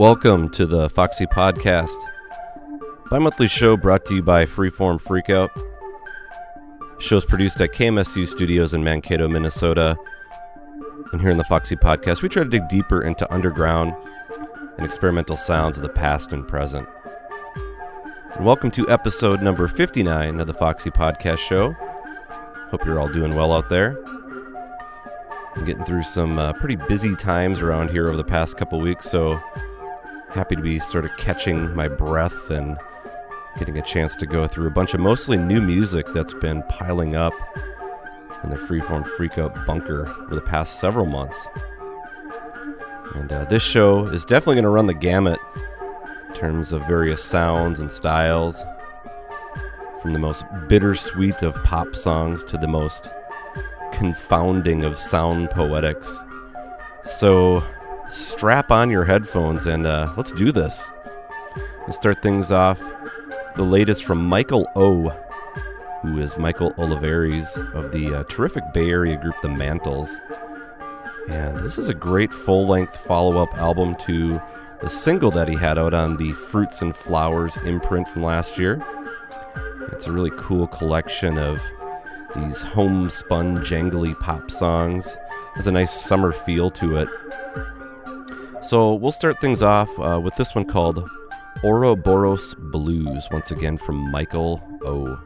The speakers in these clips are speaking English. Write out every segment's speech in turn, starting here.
Welcome to the Foxy Podcast, bi monthly show brought to you by Freeform Freakout. Show's produced at KMSU Studios in Mankato, Minnesota. And here in the Foxy Podcast, we try to dig deeper into underground and experimental sounds of the past and present. And welcome to episode number 59 of the Foxy Podcast Show. Hope you're all doing well out there. I'm getting through some uh, pretty busy times around here over the past couple weeks, so happy to be sort of catching my breath and getting a chance to go through a bunch of mostly new music that's been piling up in the Freeform Freakout bunker for the past several months. And uh, this show is definitely going to run the gamut in terms of various sounds and styles, from the most bittersweet of pop songs to the most confounding of sound poetics. So strap on your headphones and uh, let's do this. Let's start things off. The latest from Michael O, who is Michael Olivares of the uh, terrific Bay Area group The Mantles. And this is a great full length follow up album to the single that he had out on the Fruits and Flowers imprint from last year. It's a really cool collection of these homespun, jangly pop songs. Has a nice summer feel to it. So we'll start things off uh, with this one called Ouroboros Blues, once again from Michael O.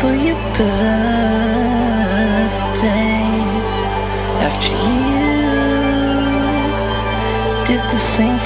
for your birthday. After you did the same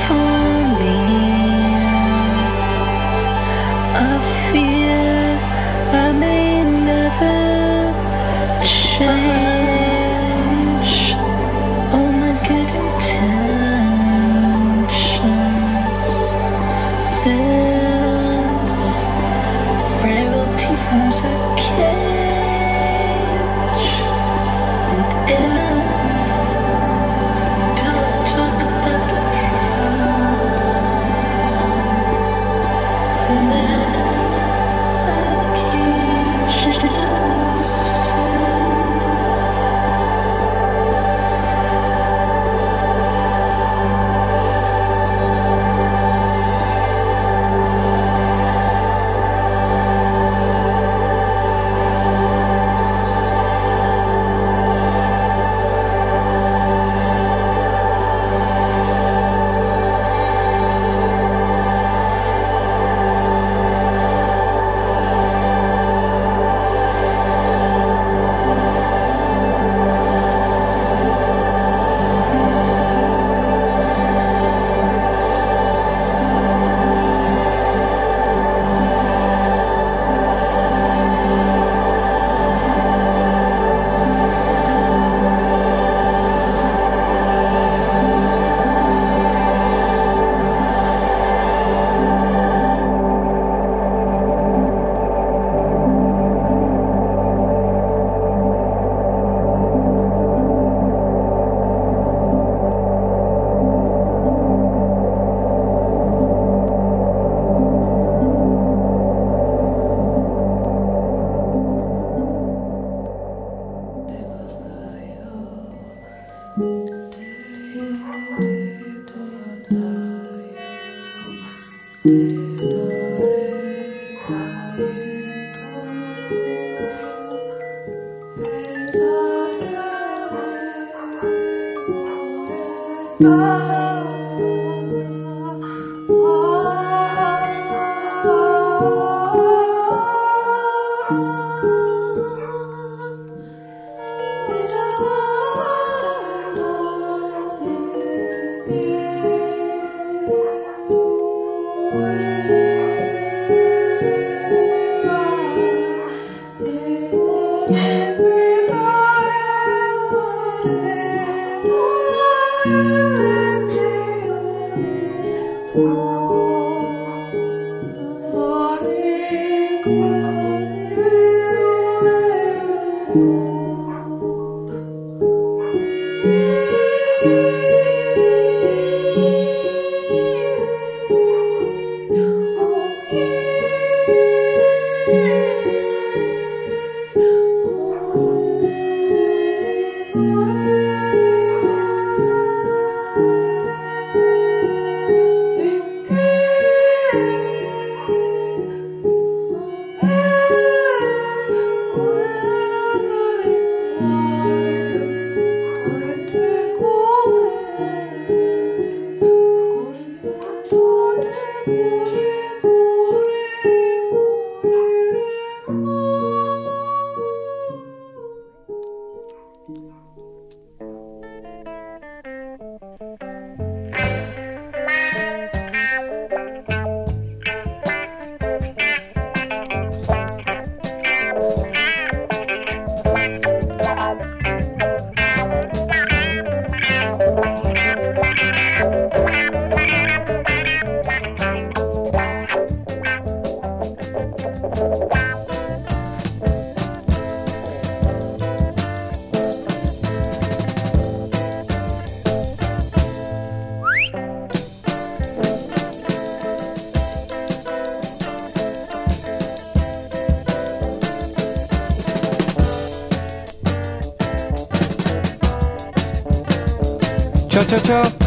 Cha cha cha.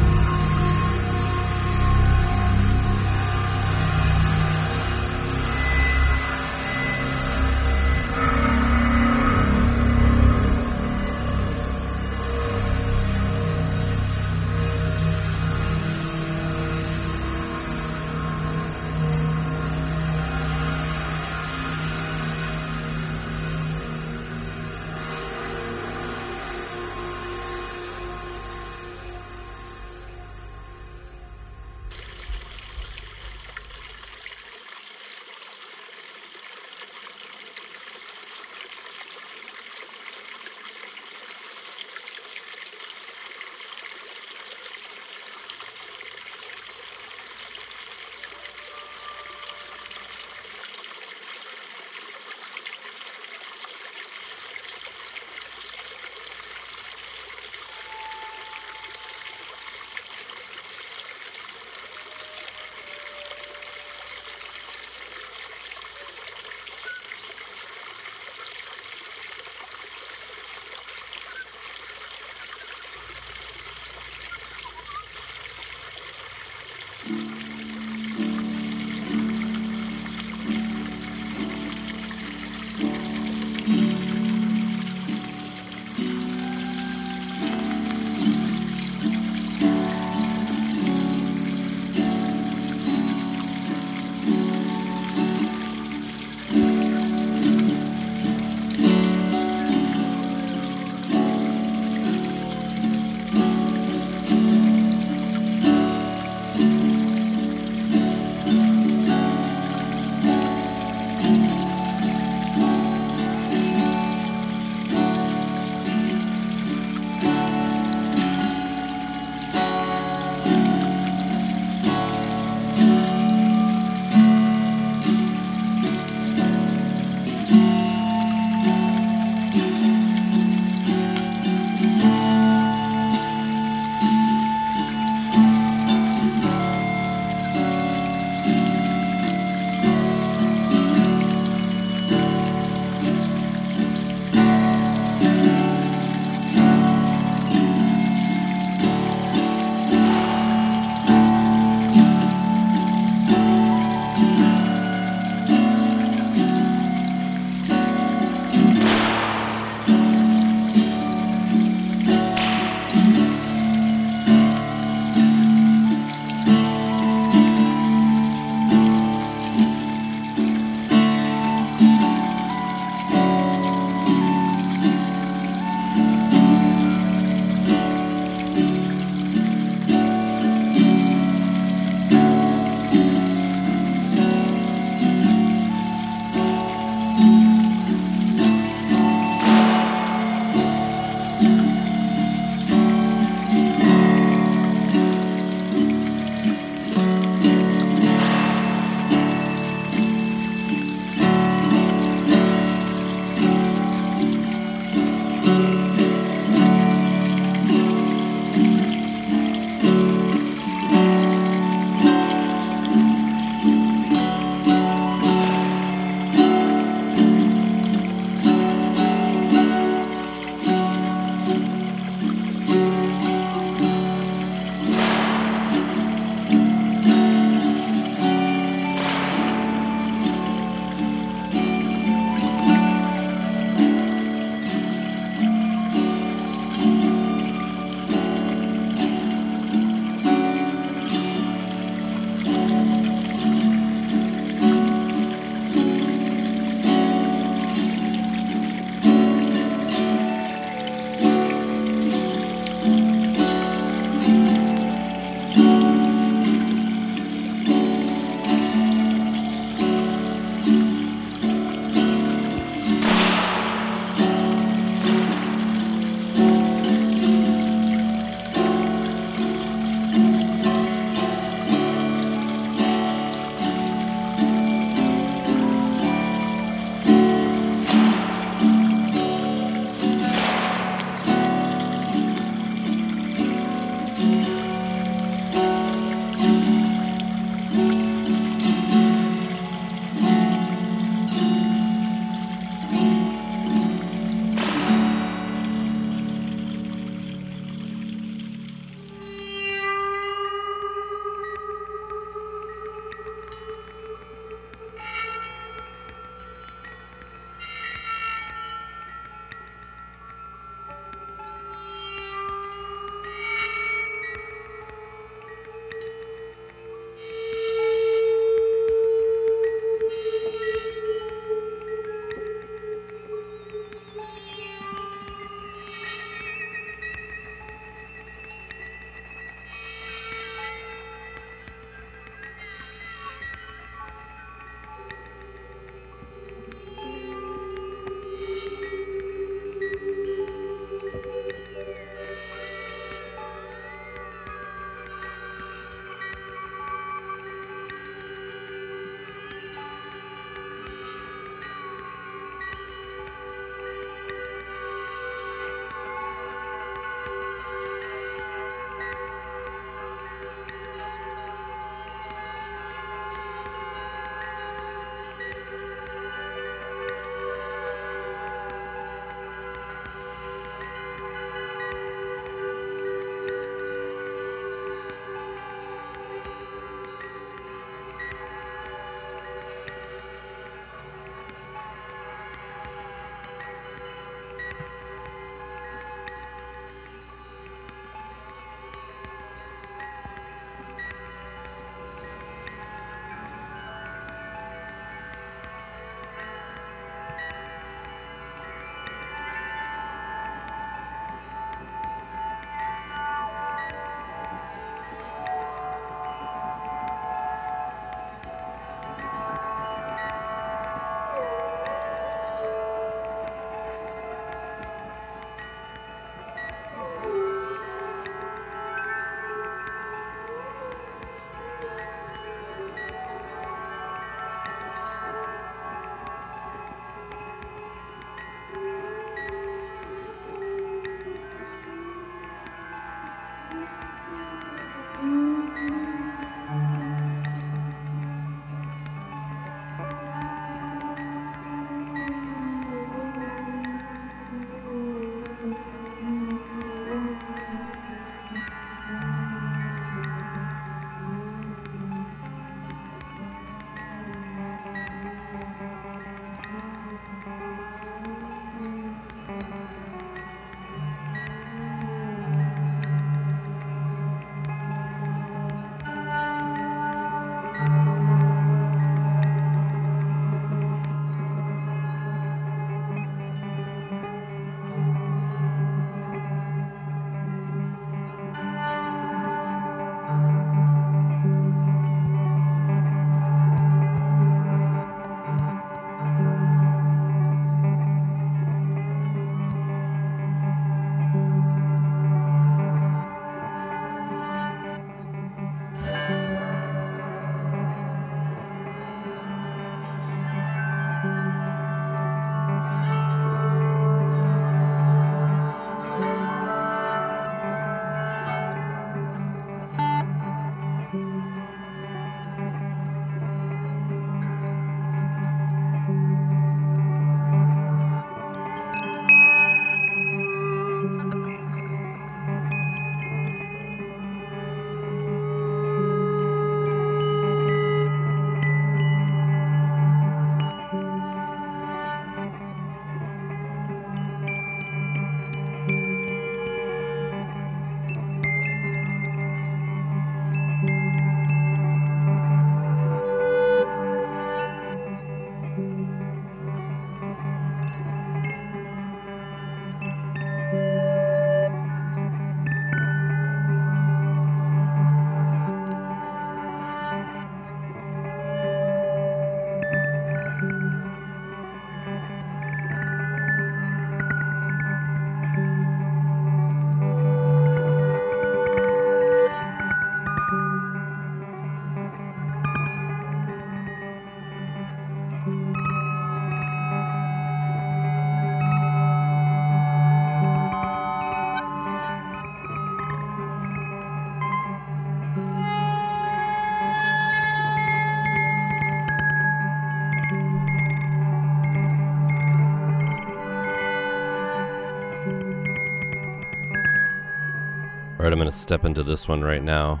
All right, I'm going to step into this one right now.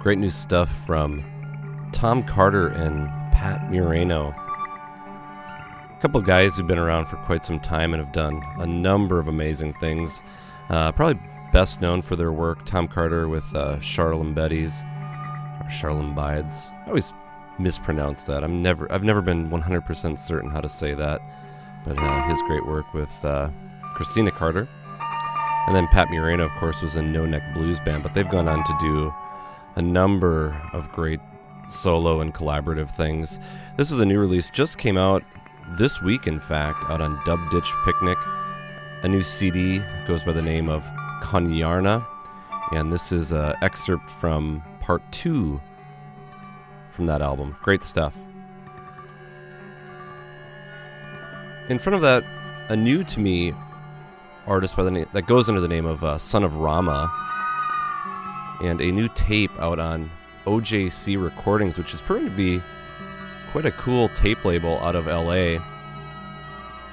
Great new stuff from Tom Carter and Pat Murano. A couple guys who've been around for quite some time and have done a number of amazing things. Uh, probably best known for their work, Tom Carter with uh, Charlene Betty's or Charlene Bides. I always mispronounce that. I'm never, I've never been 100% certain how to say that. But uh, his great work with uh, Christina Carter. And then Pat Murano, of course, was in No Neck Blues Band, but they've gone on to do a number of great solo and collaborative things. This is a new release, just came out this week, in fact, out on Dub Ditch Picnic. A new CD goes by the name of Konyarna, and this is an excerpt from part two from that album. Great stuff. In front of that, a new to me artist by the name that goes under the name of uh, Son of Rama, and a new tape out on OJC Recordings, which is proving to be quite a cool tape label out of LA.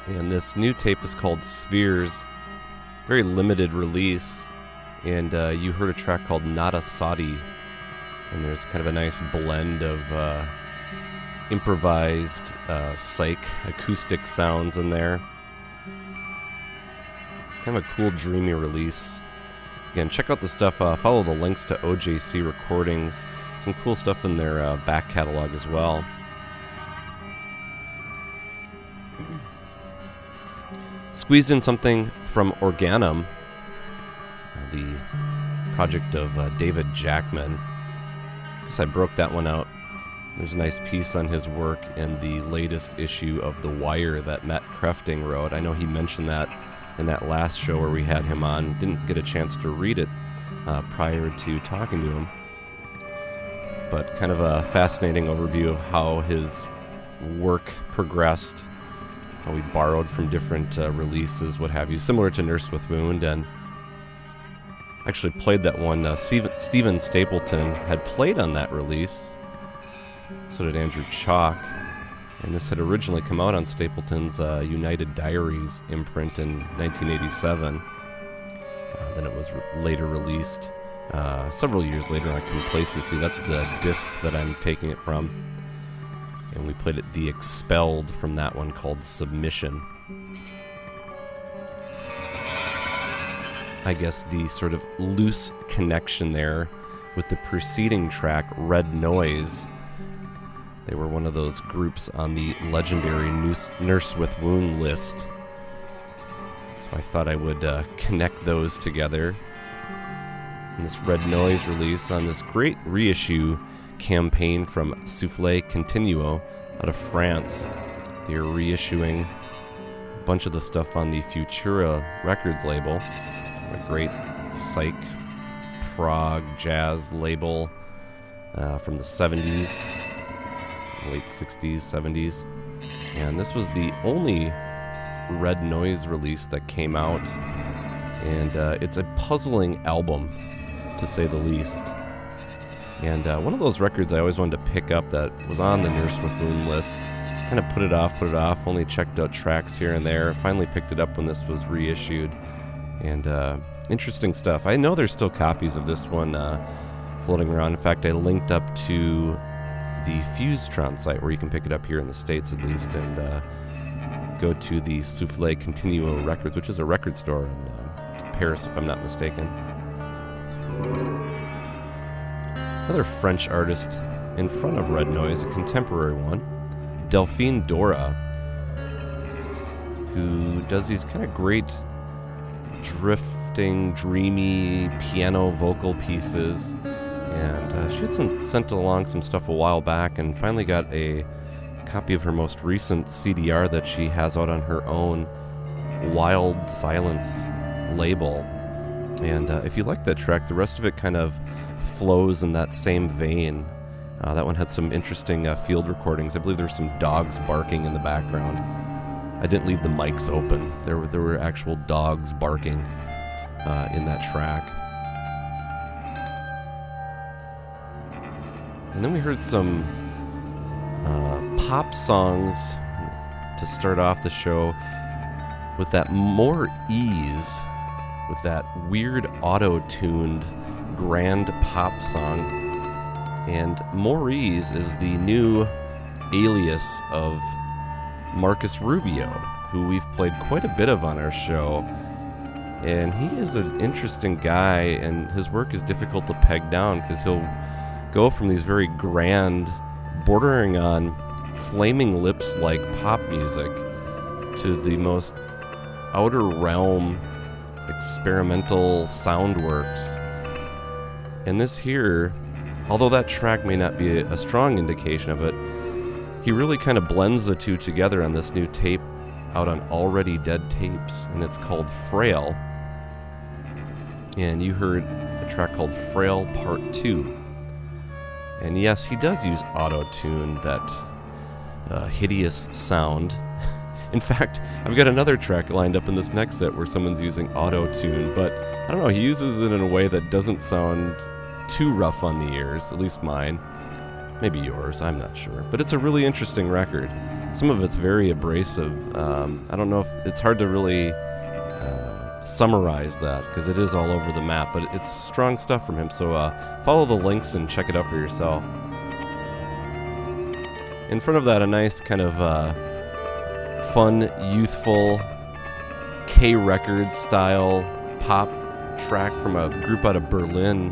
And this new tape is called Spheres, very limited release. And uh, you heard a track called Nada Sadi, and there's kind of a nice blend of uh, improvised uh, psych acoustic sounds in there. Kind of a cool, dreamy release. Again, check out the stuff. Uh, follow the links to OJC recordings. Some cool stuff in their uh, back catalog as well. Squeezed in something from Organum, uh, the project of uh, David Jackman. Guess I broke that one out. There's a nice piece on his work in the latest issue of The Wire that Matt Krefting wrote. I know he mentioned that in that last show where we had him on. Didn't get a chance to read it uh, prior to talking to him. But kind of a fascinating overview of how his work progressed, how he borrowed from different uh, releases, what have you, similar to Nurse with Wound. And actually played that one. Uh, Steven, Steven Stapleton had played on that release. So did Andrew Chalk. And this had originally come out on Stapleton's uh, United Dairies imprint in 1987. Uh, then it was re- later released uh, several years later on Complacency. That's the disc that I'm taking it from. And we played it The Expelled from that one called Submission. I guess the sort of loose connection there with the preceding track, Red Noise. They were one of those groups on the legendary Nurse, with Wound list. So I thought I would uh, connect those together. And this Red Noise release on this great reissue campaign from Souffle Continuo out of France. They are reissuing a bunch of the stuff on the Futura Records label, a great psych prog jazz label uh, from the 70s, late 60s, 70s. And this was the only Red Noise release that came out. And uh, it's a puzzling album, to say the least. And uh, one of those records I always wanted to pick up that was on the Nurse with Wound list. Kind of put it off, put it off, only checked out tracks here and there. Finally picked it up when this was reissued. And uh, interesting stuff. I know there's still copies of this one uh, floating around. In fact, I linked up to the Fusetron site where you can pick it up here in the States at least. And uh, go to the Souffle Continuo Records, which is a record store in uh, Paris, if I'm not mistaken. Another French artist in front of Red Noise, a contemporary one, Delphine Dora, who does these kind of great drifting, dreamy piano vocal pieces. And uh, she had some, sent along some stuff a while back and finally got a copy of her most recent CDR that she has out on her own Wild Silence label. And uh, if you like that track, the rest of it kind of flows in that same vein. Uh, that one had some interesting uh, field recordings. I believe there were some dogs barking in the background. I didn't leave the mics open. There were there were actual dogs barking uh, in that track. And then we heard some uh, pop songs to start off the show with that more ease with that weird auto tuned grand pop song. And Maurice is the new alias of Marcus Rubio, who we've played quite a bit of on our show. And he is an interesting guy, and his work is difficult to peg down because he'll go from these very grand, bordering on flaming lips like pop music to the most outer realm experimental sound works. And this here, although that track may not be a strong indication of it, he really kind of blends the two together on this new tape out on Already Dead Tapes, and it's called Frail. And you heard a track called Frail Part 2. And yes, he does use auto tune, that uh, hideous sound. In fact, I've got another track lined up in this next set where someone's using auto tune, but I don't know, he uses it in a way that doesn't sound too rough on the ears, at least mine. Maybe yours, I'm not sure. But it's a really interesting record. Some of it's very abrasive. Um, I don't know if it's hard to really summarize that because it is all over the map, but it's strong stuff from him. So uh, follow the links and check it out for yourself. In front of that, a nice kind of uh, fun, youthful K Records style pop track from a group out of Berlin.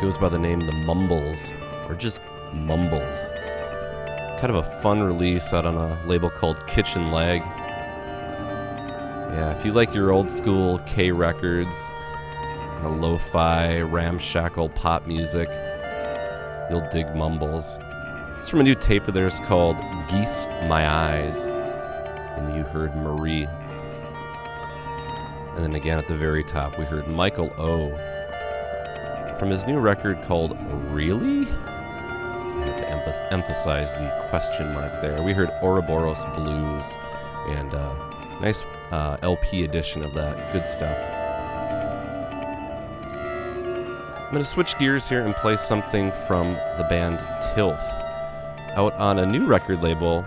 Goes by the name The Mumbles, or just Mumbles. Kind of a fun release out on a label called Kitchen Leg. Yeah, if you like your old school K Records, kind of lo fi, ramshackle pop music, you'll dig Mumbles. It's from a new tape of theirs called Geese My Eyes. And you heard Marie. And then again at the very top, we heard Michael O. From his new record called Really? I have to emph- emphasize the question mark there. We heard Ouroboros Blues and uh, nice uh, LP edition of that. Good stuff. I'm going to switch gears here and play something from the band Tilth out on a new record label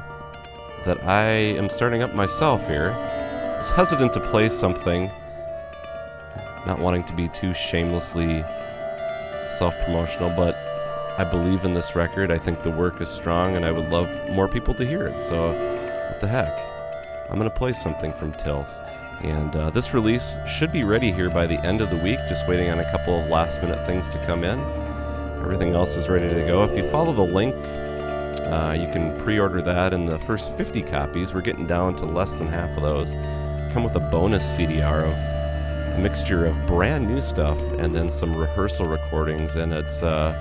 that I am starting up myself here. I was hesitant to play something, not wanting to be too shamelessly self promotional, but I believe in this record. I think the work is strong, and I would love more people to hear it. So, what the heck? I'm going to play something from Tilth. And uh, this release should be ready here by the end of the week, just waiting on a couple of last minute things to come in. Everything else is ready to go. If you follow the link, uh, you can pre order that, and the first 50 copies, we're getting down to less than half of those, come with a bonus CDR of a mixture of brand new stuff and then some rehearsal recordings. And it's, uh,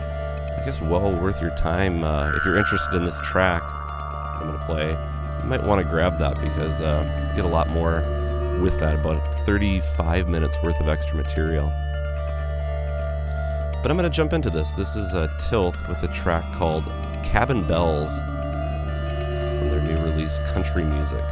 I guess, well worth your time. Uh, if you're interested in this track I'm going to play, might want to grab that because uh, get a lot more with that, about 35 minutes worth of extra material. But I'm going to jump into this. This is a Tilth with a track called Cabin Bells from their new release, Country Music.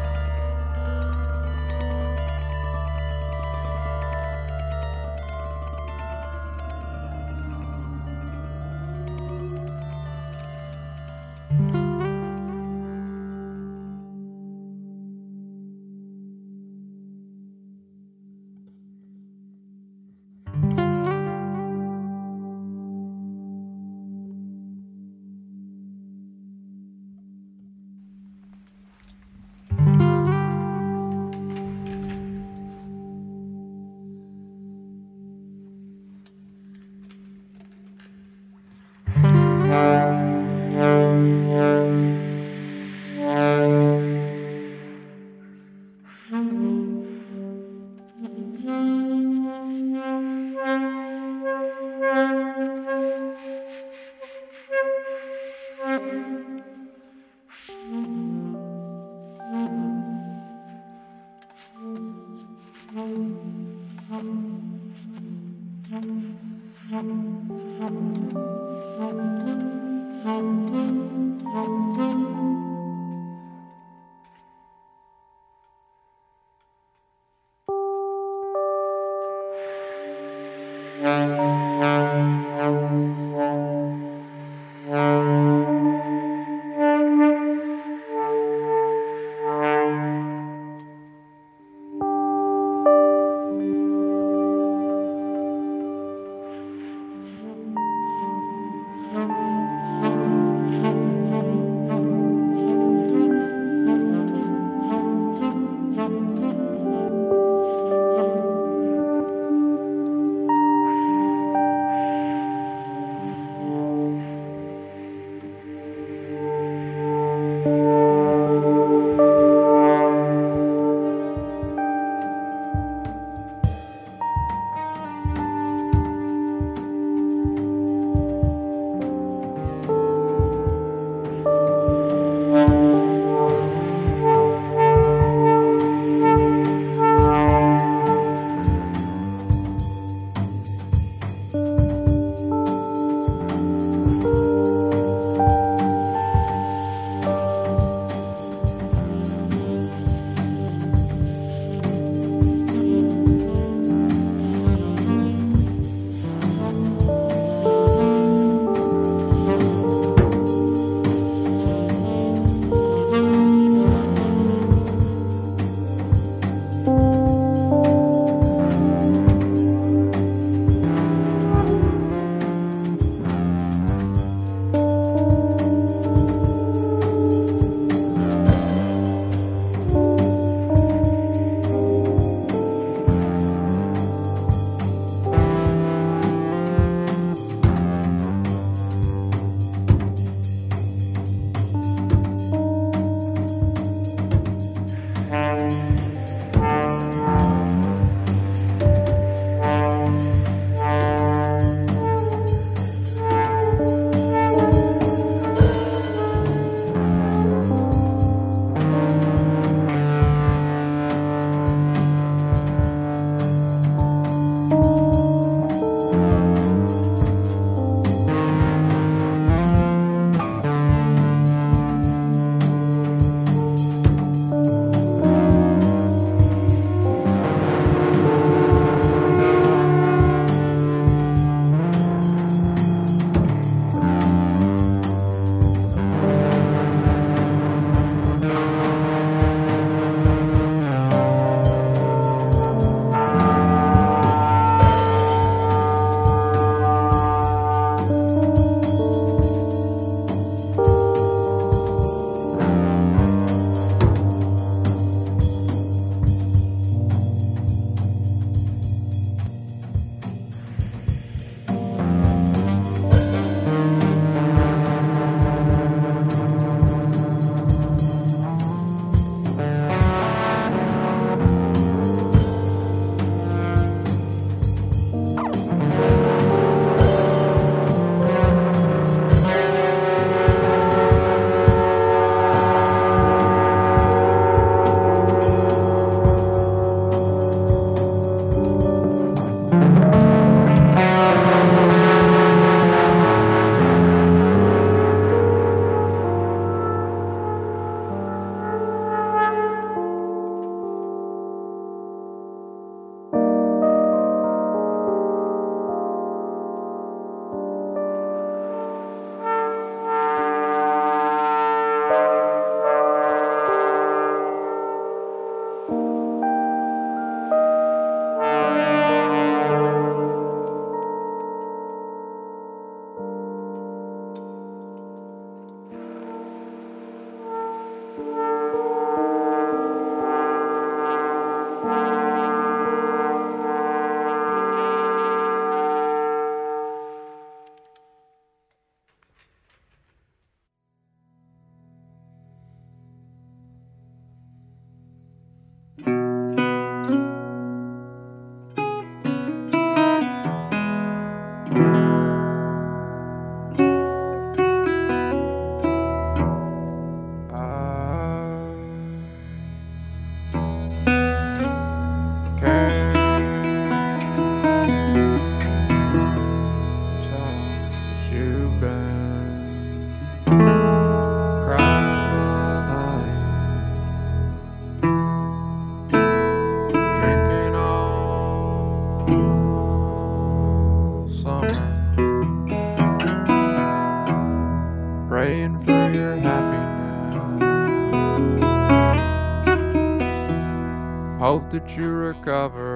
You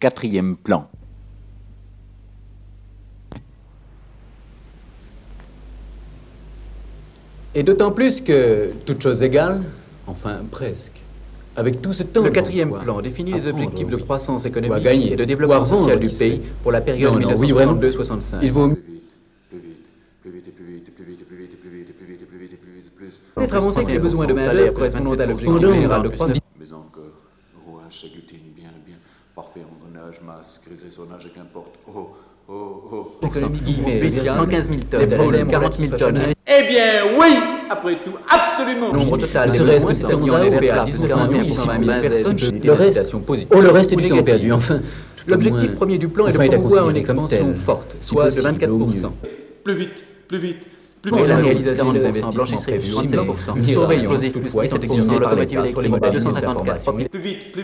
quatrième plan. Et d'autant plus que, toute chose égale, enfin presque, avec tout ce temps... Le quatrième plan définit les objectifs de oui. croissance économique gagner, et de développement social du pays pour la période Non, non, oui, vraiment. 1962-65. Il vaut être avancé que les besoins de main-d'œuvre correspondant à l'objectif général de croissance. 115 000 tonnes, 40 000 tonnes. Eh bien, oui Après tout, absolument. Nombre total, ce à 000 personnes, le reste, le est perdu, enfin. L'objectif premier du plan est de promouvoir une expansion forte, soit de 24%. Plus vite, plus vite, plus est Plus vite, plus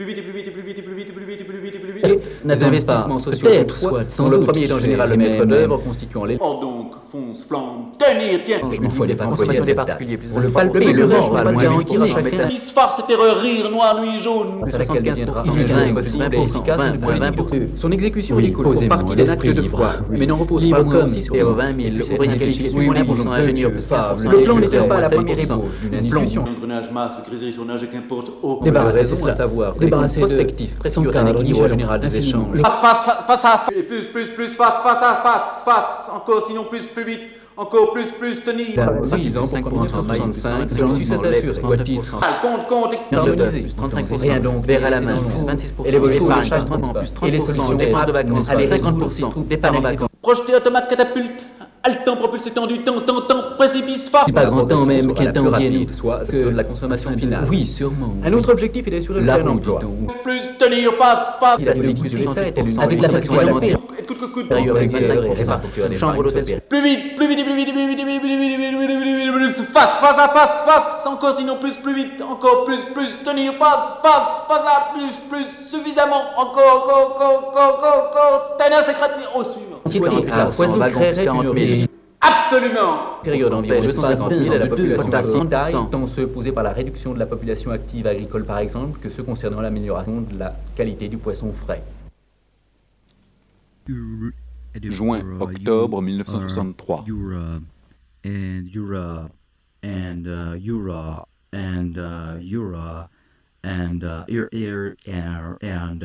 plus vite, plus vite, plus vite, plus vite, plus vite, plus vite, plus vite, plus Et vite. Les investissements sociaux soit, sont sans le premier est en général le maître d'œuvre constituant les Oh donc, fonce-flamme, tenir, tiens. Il ne pas des particuliers. On le le pas. Disfarce, terreur, rire, noir, nuit, jaune. Le 75% du gain possible et Son exécution est causée partie des de foi, mais n'en repose pas moins sur 20 000 60% ingénieurs, plus 15%. Le plan n'était pas la première ébauche d'une institution. Engrenage masse, qu'importe. Débarrassé, c'est un équilibre général des échanges. Face, face, à face. Face, face à face, face. Encore, sinon plus, plus plus vite, encore plus, plus, Tony. 10 ans, 5 1965, Compte, compte, harmonisé, Rien donc, verre à la main, plus 26%. Et les bolides par plus 30%. Et les solutions, dépenses de vacances, à 50%. Troupes, départ en vacances. Projeté automate catapulte haletant, propulsétant du temps, tentant, précipice, phare. Pas grand temps même qu'un temps vienne, soit que la consommation finale. Oui, sûrement. Un autre objectif est d'assurer le plein. Plus tenir face, face. Il a avec la Plus vite, plus vite, plus vite, plus vite, plus vite, plus vite, plus vite, plus vite, face, face à face, face, encore sinon plus, plus vite, encore plus, plus, tenir face, face, face à plus, plus, suffisamment, encore, encore, encore, encore, encore, tenir secrètement au suivant. Absolument. Période d'environ L'espace 250 000 à la population taille, 100%. tant ceux posés par la réduction de la population active agricole par exemple, que ceux concernant l'amélioration de la qualité du poisson frais. Juin, octobre 1963. Euro and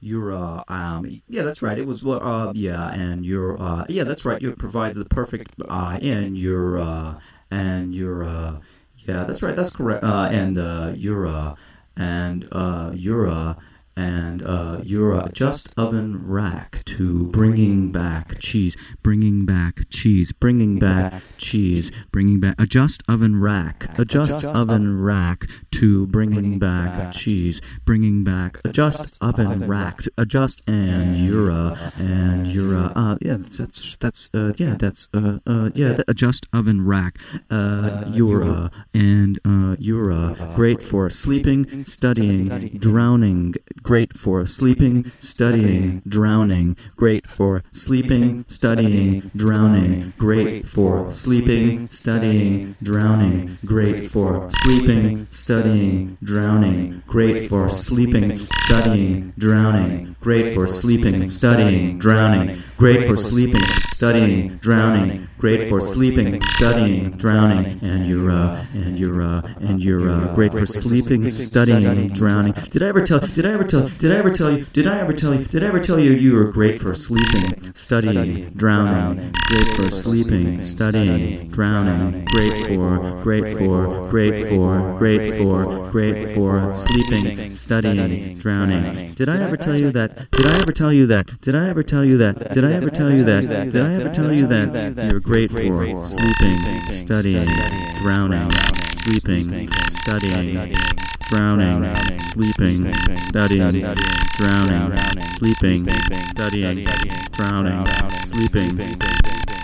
you're uh, um, yeah that's right. It was uh, yeah and you're uh, yeah that's right. It provides the perfect uh, and you're uh, and you're uh, yeah that's right. That's correct uh, and uh, you're uh, and uh, you're uh, and uh, your uh, just oven rack to bringing back cheese, bringing back cheese, bringing back cheese, bringing back a just oven rack, a just oven rack to bringing back cheese, bringing back a just oven rack, to adjust and euro and euro. Uh, yeah, that's that's, that's uh, yeah, that's uh, uh, yeah, the adjust oven rack, uh, euro and uh, euro. Great for sleeping, studying, drowning. Great for sleeping, studying, drowning. Great for sleeping, studying, drowning. Great for sleeping, studying, drowning. Great for sleeping, studying, drowning. Great for sleeping, studying, drowning. Great for sleeping, studying, drowning. Great for sleeping, studying, drowning. Great for sleeping, studying, drowning. And you're uh, and you're uh, and you're uh, great for sleeping, studying, drowning. Did I ever tell? Did I ever tell? Did I ever tell you? Did I ever tell you? Did I ever tell you you were great for sleeping, studying, drowning? Great for sleeping, studying, drowning. Great for, great for, great for, great for, great for sleeping, studying, drowning. Did I ever tell you that? Did I ever tell you that? Did I ever tell you that? Did I ever tell you that? Did I ever tell you that? You're great for sleeping, studying, drowning, sleeping, studying, drowning, sleeping, studying, drowning, sleeping, studying, drowning, sleeping.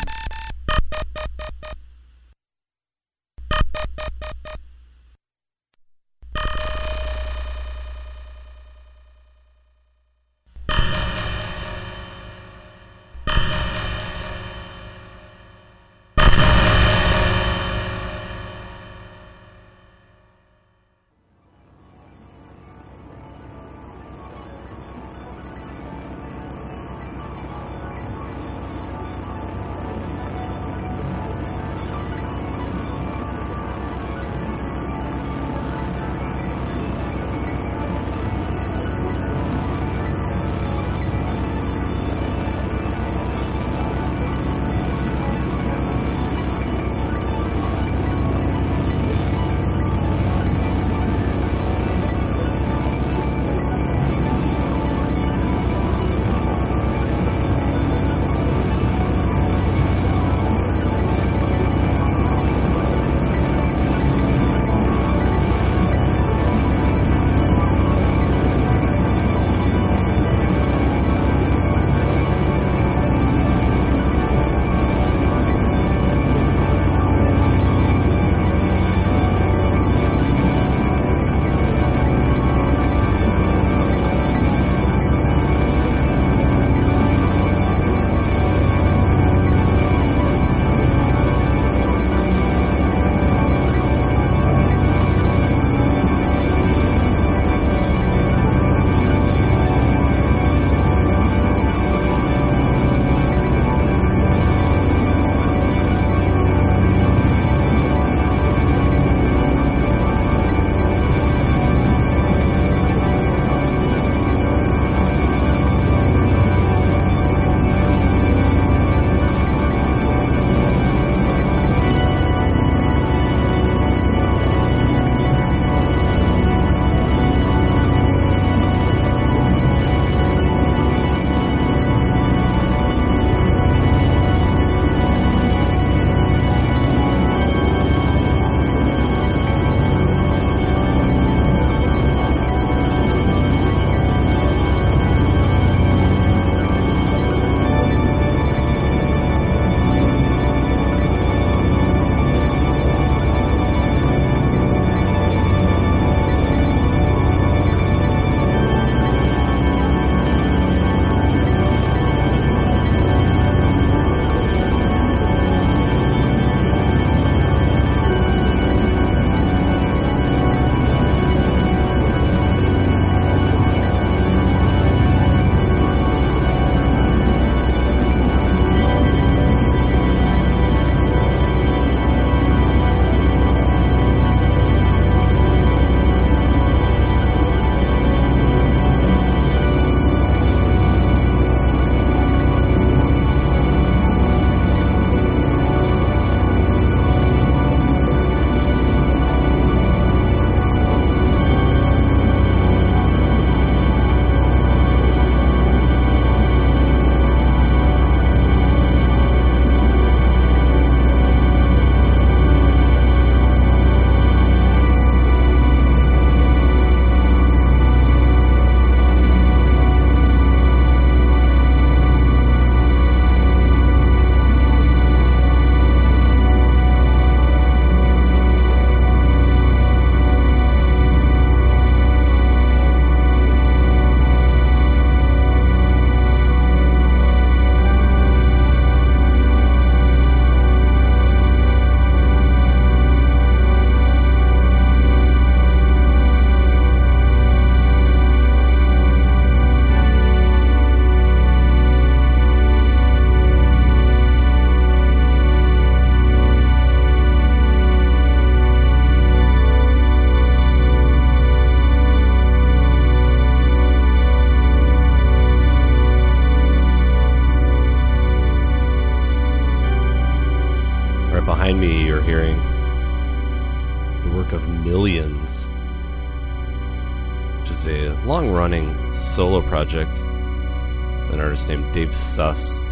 Named.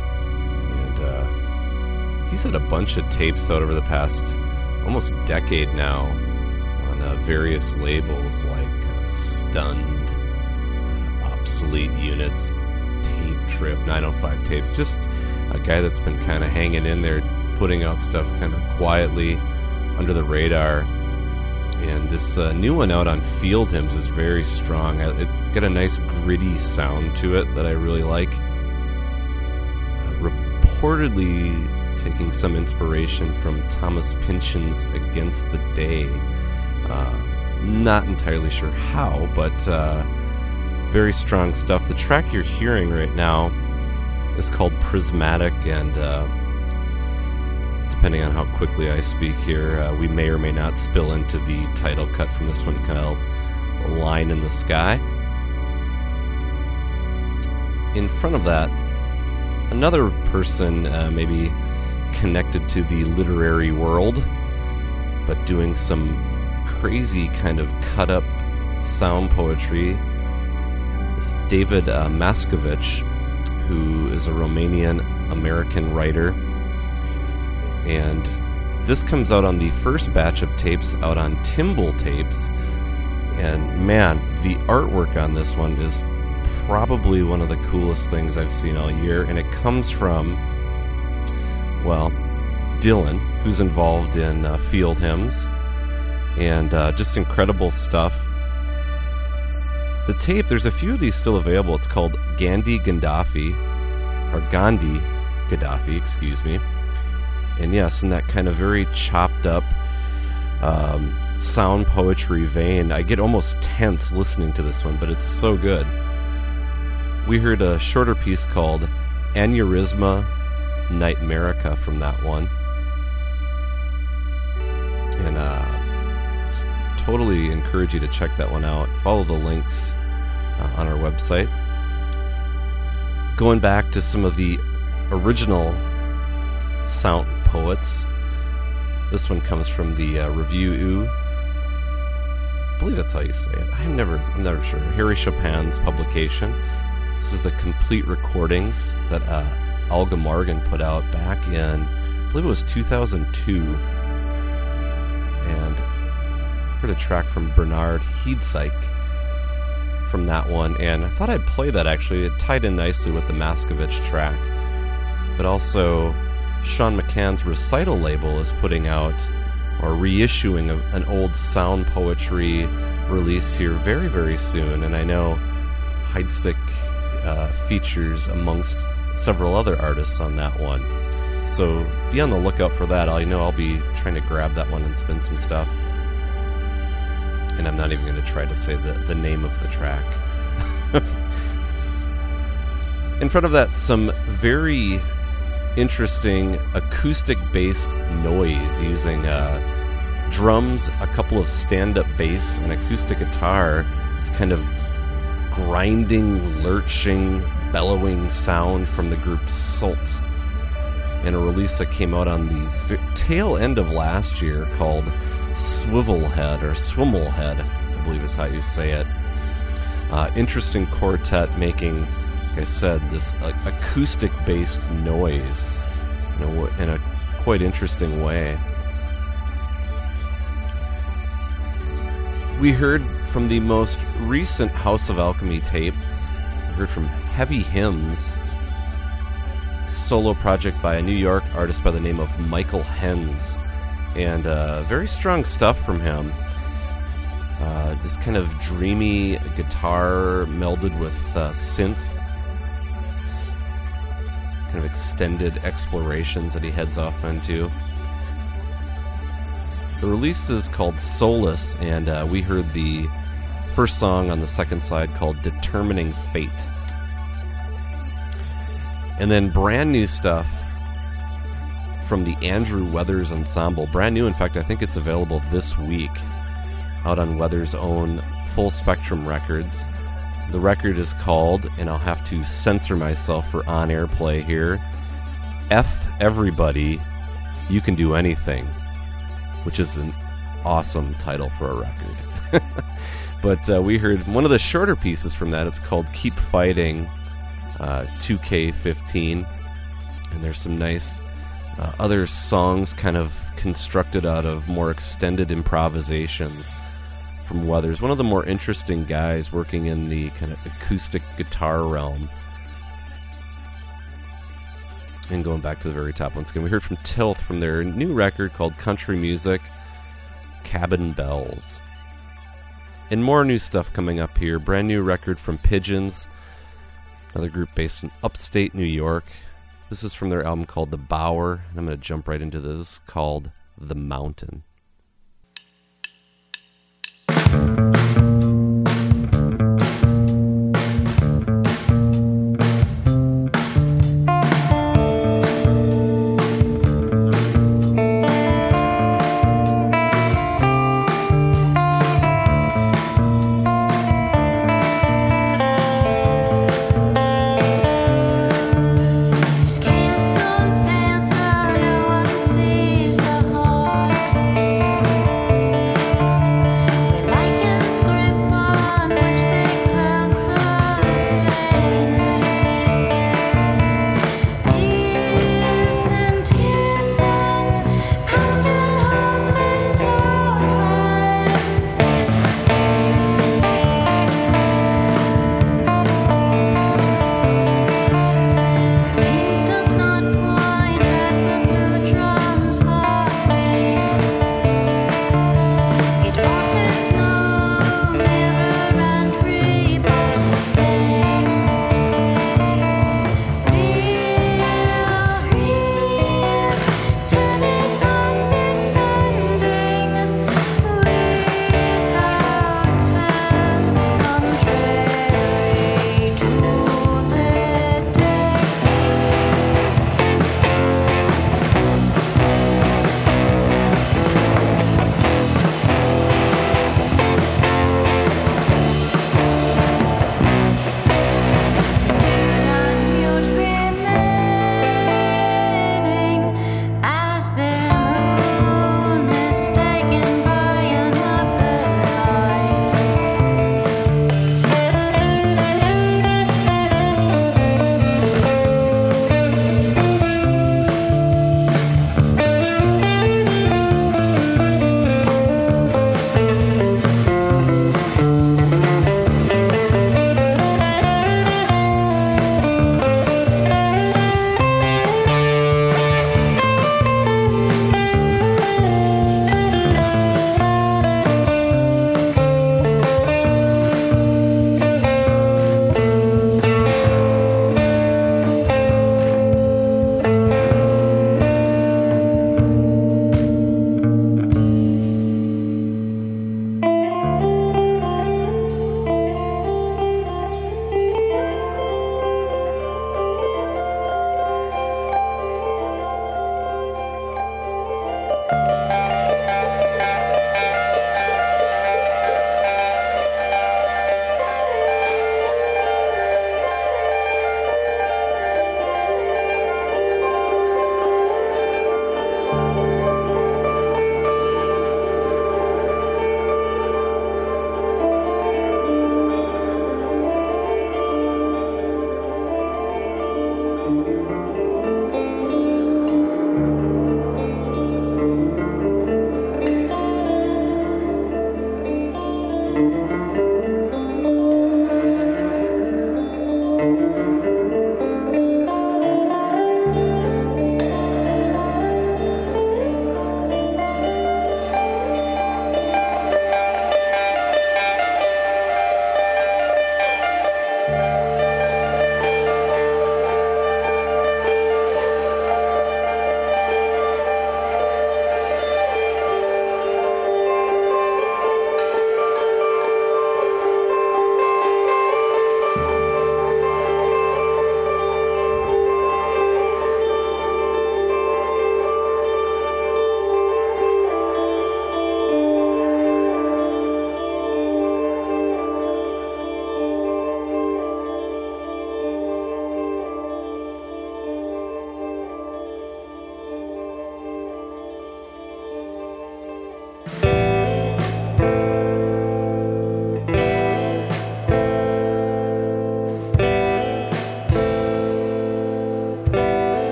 And uh, he's had a bunch of tapes out over the past almost decade now on uh, various labels like uh, Stunned, Obsolete Units, Tape Trip, 905 Tapes. Just a guy that's been kind of hanging in there, putting out stuff kind of quietly under the radar. And this uh, new one out on Field Hymns is very strong. Uh, It's got a nice gritty sound to it that I really like. Reportedly taking some inspiration from Thomas Pynchon's Against the Day. Uh, not entirely sure how, but uh, very strong stuff. The track you're hearing right now is called Prismatic, and uh, depending on how quickly I speak here, uh, we may or may not spill into the title cut from this one called Line in the Sky. In front of that, another person, uh, maybe connected to the literary world, but doing some crazy kind of cut up sound poetry. Is David uh, Maskovich, who is a Romanian American writer. And this comes out on the first batch of tapes out on Timble tapes. And man, the artwork on this one is probably one of the coolest things I've seen all year. And it comes from, well, Dylan, who's involved in uh, field hymns and uh, just incredible stuff. The tape, there's a few of these still available. It's called Gandhi Gaddafi, or Gandhi Gaddafi, excuse me. And yes, in that kind of very chopped up um, sound poetry vein, I get almost tense listening to this one, but it's so good. We heard a shorter piece called Aneurysma Nightmarica from that one. And uh, totally encourage you to check that one out. Follow the links uh, on our website. Going back to some of the original sound poets, this one comes from the uh, Review Ooh. I believe that's how you say it. I'm never, I'm never sure. Henri Chopin's publication. This is the complete recordings that uh, Alga Marghen put out back in, I believe it was 2002. And heard a track from Bernard Heidsieck from that one, and I thought I'd play that actually. It tied in nicely with the Maskovich track. But also, Sean McCann's recital label is putting out or reissuing an old sound poetry release here very, very soon. And I know Heidsieck uh, features amongst several other artists on that one. So be on the lookout for that. I know I'll be trying to grab that one and spin some stuff. And I'm not even going to try to say the, the name of the track. In front of that, some very interesting acoustic based noise using uh, drums, a couple of stand up bass, and acoustic guitar. This kind of grinding, lurching, bellowing sound from the group Salt. And a release that came out on the tail end of last year called Swivelhead or Swimmelhead, I believe is how you say it. Uh, interesting quartet making, like I said, this uh, acoustic based noise in a, in a quite interesting way. We heard from the most recent House of Alchemy tape, we heard from Heavy Hymns, solo project by a New York artist by the name of Michael Hens. And uh, very strong stuff from him. Uh, this kind of dreamy guitar melded with uh, synth. Kind of extended explorations that he heads off into. The release is called Solace, and uh, we heard the first song on the second side called Determining Fate. And then brand new stuff from the Andrew Weathers Ensemble. Brand new, in fact, I think it's available this week out on Weathers' own Full Spectrum Records. The record is called, and I'll have to censor myself for on air play here F Everybody You Can Do Anything, which is an awesome title for a record. but uh, we heard one of the shorter pieces from that. It's called Keep Fighting uh, 2K15. And there's some nice uh, other songs kind of constructed out of more extended improvisations from Weathers. One of the more interesting guys working in the kind of acoustic guitar realm. And going back to the very top once again, we heard from Tilth from their new record called Country Music Cabin Bells. And more new stuff coming up here. Brand new record from Pigeons, another group based in upstate New York. This is from their album called The Bower. And I'm going to jump right into this called The Mountain.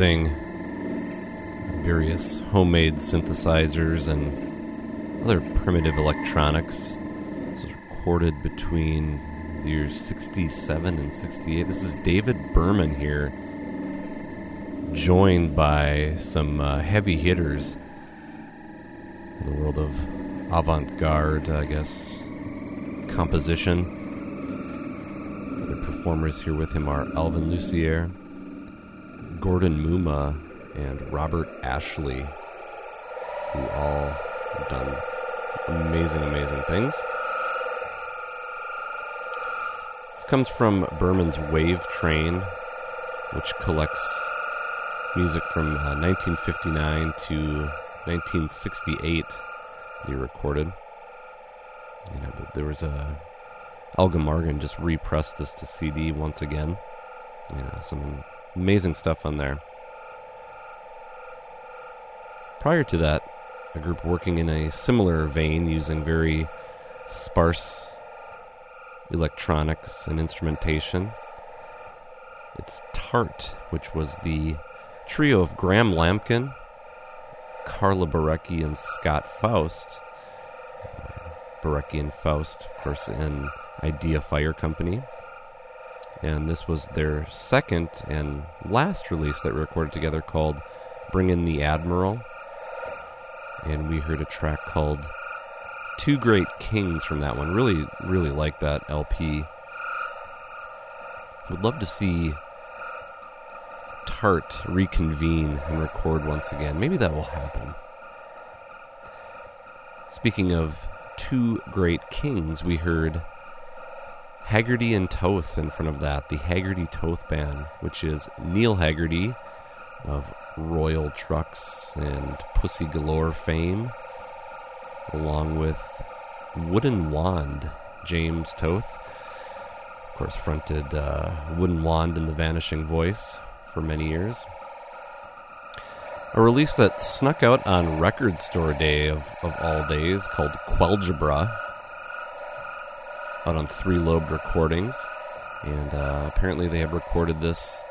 Using various homemade synthesizers and other primitive electronics. This was recorded between the years 67 and 68. This is David Behrman here, joined by some uh, heavy hitters in the world of avant garde, I guess, composition. Other performers here with him are Alvin Lucier, Gordon Mumma, and Robert Ashley, who all have done amazing, amazing things. This comes from Behrman's Wave Train, which collects music from uh, 1959 to 1968. He recorded. You know, but there was a Alga Marghen just repressed this to CD once again. Yeah, some amazing stuff on there. Prior to that, a group working in a similar vein using very sparse electronics and instrumentation. It's Tart, which was the trio of Graham Lambkin, Karla Borecky, and Scott Foust. Uh, Borecky and Foust, of course, in Idea Fire Company. And this was their second and last release that we recorded together called Bring In the Admiral. And we heard a track called Two Great Kings from that one. Really, really like that LP. Would love to see Tart reconvene and record once again. Maybe that will happen. Speaking of two great kings, we heard Hagerty and Toth in front of that, the Hagerty Toth Band, which is Neil Hagerty of Royal Trux and Pussy Galore fame, along with Wooden Wand, James Toth. Of course, fronted uh, Wooden Wand and The Vanishing Voice for many years. A release that snuck out on Record Store Day of, of all days called Quelgebra, out on Three Lobed Recordings. And uh, apparently they have recorded this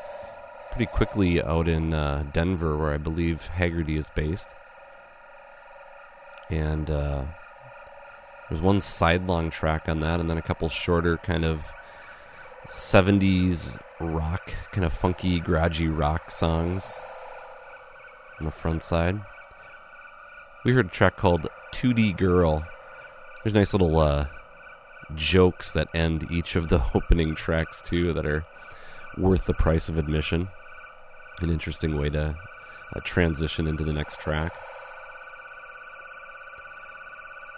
pretty quickly out in uh, Denver, where I believe Hagerty is based. And uh, there's one sidelong track on that, and then a couple shorter kind of 70s rock, kind of funky, garagey rock songs on the front side. We heard a track called 2D Girl. There's a nice little uh, jokes that end each of the opening tracks, too, that are worth the price of admission. An interesting way to uh, transition into the next track.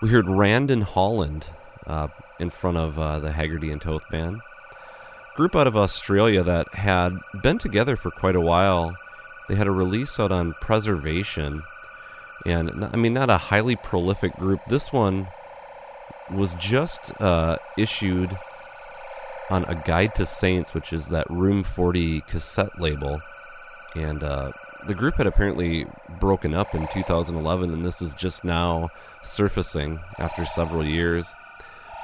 We heard Rand and Holland uh, in front of uh, the Hagerty and Toth band. Group out of Australia that had been together for quite a while. They had a release out on Preservation, and I mean, not a highly prolific group. This one was just uh, issued on A Guide to Saints, which is that Room 40 cassette label. And uh, the group had apparently broken up in 2011, and this is just now surfacing after several years.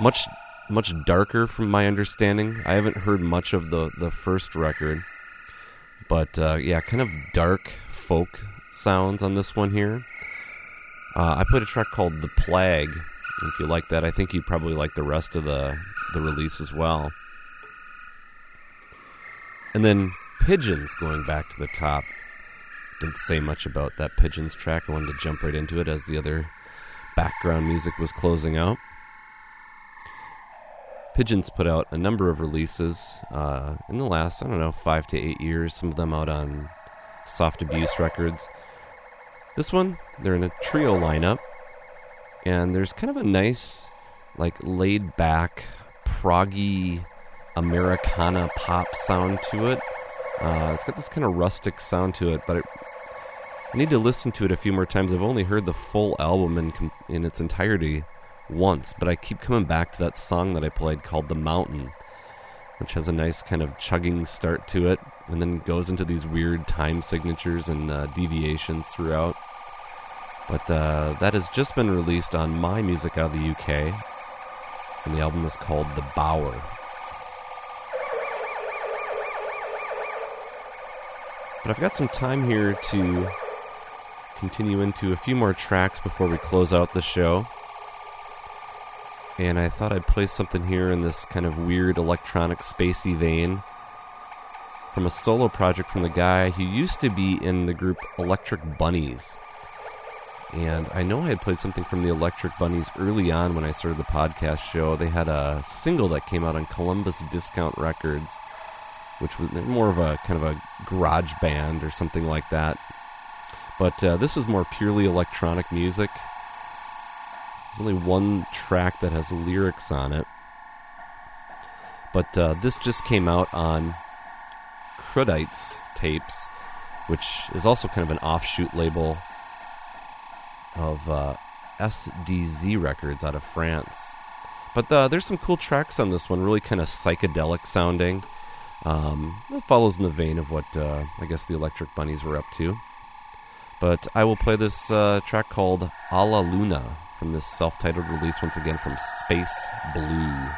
Much, much darker, from my understanding. I haven't heard much of the the first record, but uh, yeah, kind of dark folk sounds on this one here. Uh, I played a track called "The Plague." If you like that, I think you'd probably like the rest of the the release as well. And then Pigeons going back to the top. Didn't say much about that Pigeons track. I wanted to jump right into it as the other background music was closing out. Pigeons put out a number of releases uh, in the last, I don't know, five to eight years. Some of them out on Soft Abuse Records. This one, they're in a trio lineup, and there's kind of a nice, like, laid back, proggy Americana pop sound to it. Uh, it's got this kind of rustic sound to it, but it, I need to listen to it a few more times. I've only heard the full album in in its entirety once, but I keep coming back to that song that I played called "The Mountain," which has a nice kind of chugging start to it, and then goes into these weird time signatures and uh, deviations throughout. But uh, that has just been released on My Music out of the UK, and the album is called "The Bower." But I've got some time here to continue into a few more tracks before we close out the show. And I thought I'd play something here in this kind of weird electronic spacey vein from a solo project from the guy who used to be in the group Electric Bunnies. And I know I had played something from the Electric Bunnies early on when I started the podcast show. They had a single that came out on Columbus Discount Records, which was more of a kind of a garage band or something like that. But uh, this is more purely electronic music. There's only one track that has lyrics on it. But uh, this just came out on Crudites tapes, which is also kind of an offshoot label of uh, SDZ Records out of France. But uh, there's some cool tracks on this one, really kind of psychedelic sounding. Um, it follows in the vein of what uh, I guess the Electric Bunnies were up to. But I will play this uh, track called A la Luna from this self titled release, once again from Space Blue.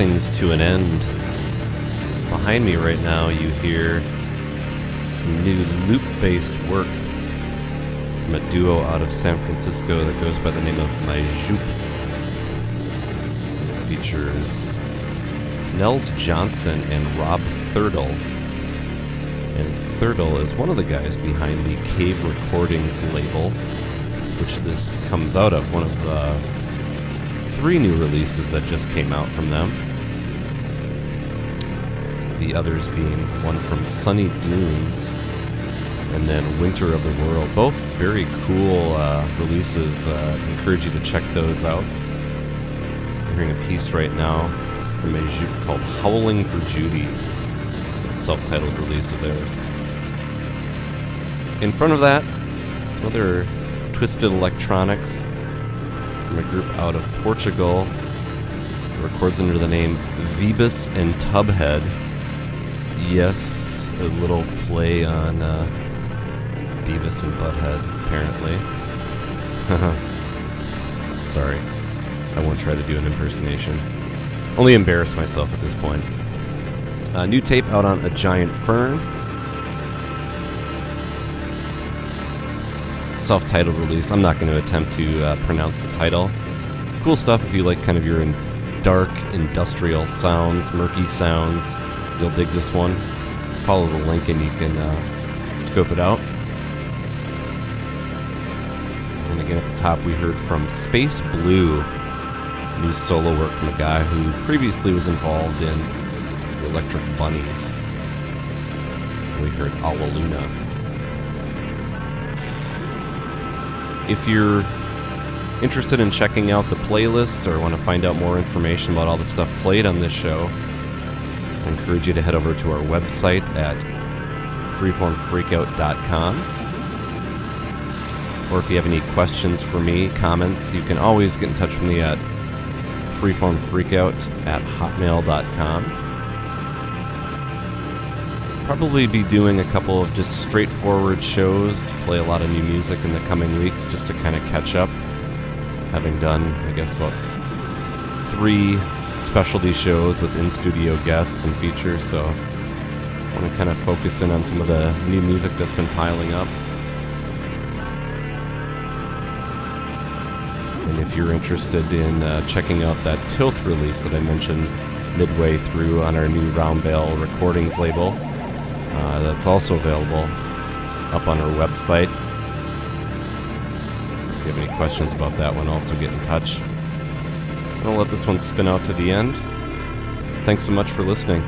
Things to an end. Behind me right now, you hear some new loop based work from a duo out of San Francisco that goes by the name of Majup. Features Nels Johnson and Rob Thurdle. And Thurdle is one of the guys behind the Cave Recordings label, which this comes out of, one of the three new releases that just came out from them. The others being one from Sunny Dunes and then Winter of the World. Both very cool uh, releases. Uh, encourage you to check those out. I'm hearing a piece right now from a group called Howling for Judy, a self-titled release of theirs. In front of that, some other twisted electronics from a group out of Portugal. Records under the name Vebus and Tubhead. Yes, a little play on uh, Beavis and Butthead, apparently. Sorry, I won't try to do an impersonation. Only embarrass myself at this point. A new tape out on A Giant Fern. Self titled release. I'm not going to attempt to uh, pronounce the title. Cool stuff if you like kind of your dark industrial sounds, murky sounds. You'll dig this one. Follow the link and you can uh, scope it out. And again, at the top, we heard from Space Blue, new solo work from a guy who previously was involved in the Electric Bunnies. We heard Alla Luna. If you're interested in checking out the playlists or want to find out more information about all the stuff played on this show, I encourage you to head over to our website at freeformfreakout.com. Or if you have any questions for me, comments, you can always get in touch with me at freeformfreakout at hotmail.com. Probably be doing a couple of just straightforward shows to play a lot of new music in the coming weeks just to kind of catch up. Having done, I guess, about three specialty shows with in studio guests and features, so I want to kind of focus in on some of the new music that's been piling up. And if you're interested in uh, checking out that Tilth release that I mentioned midway through on our new Round Bale Recordings label, uh, that's also available up on our website. If you have any questions about that one, also get in touch. I'm going to let this one spin out to the end. Thanks so much for listening.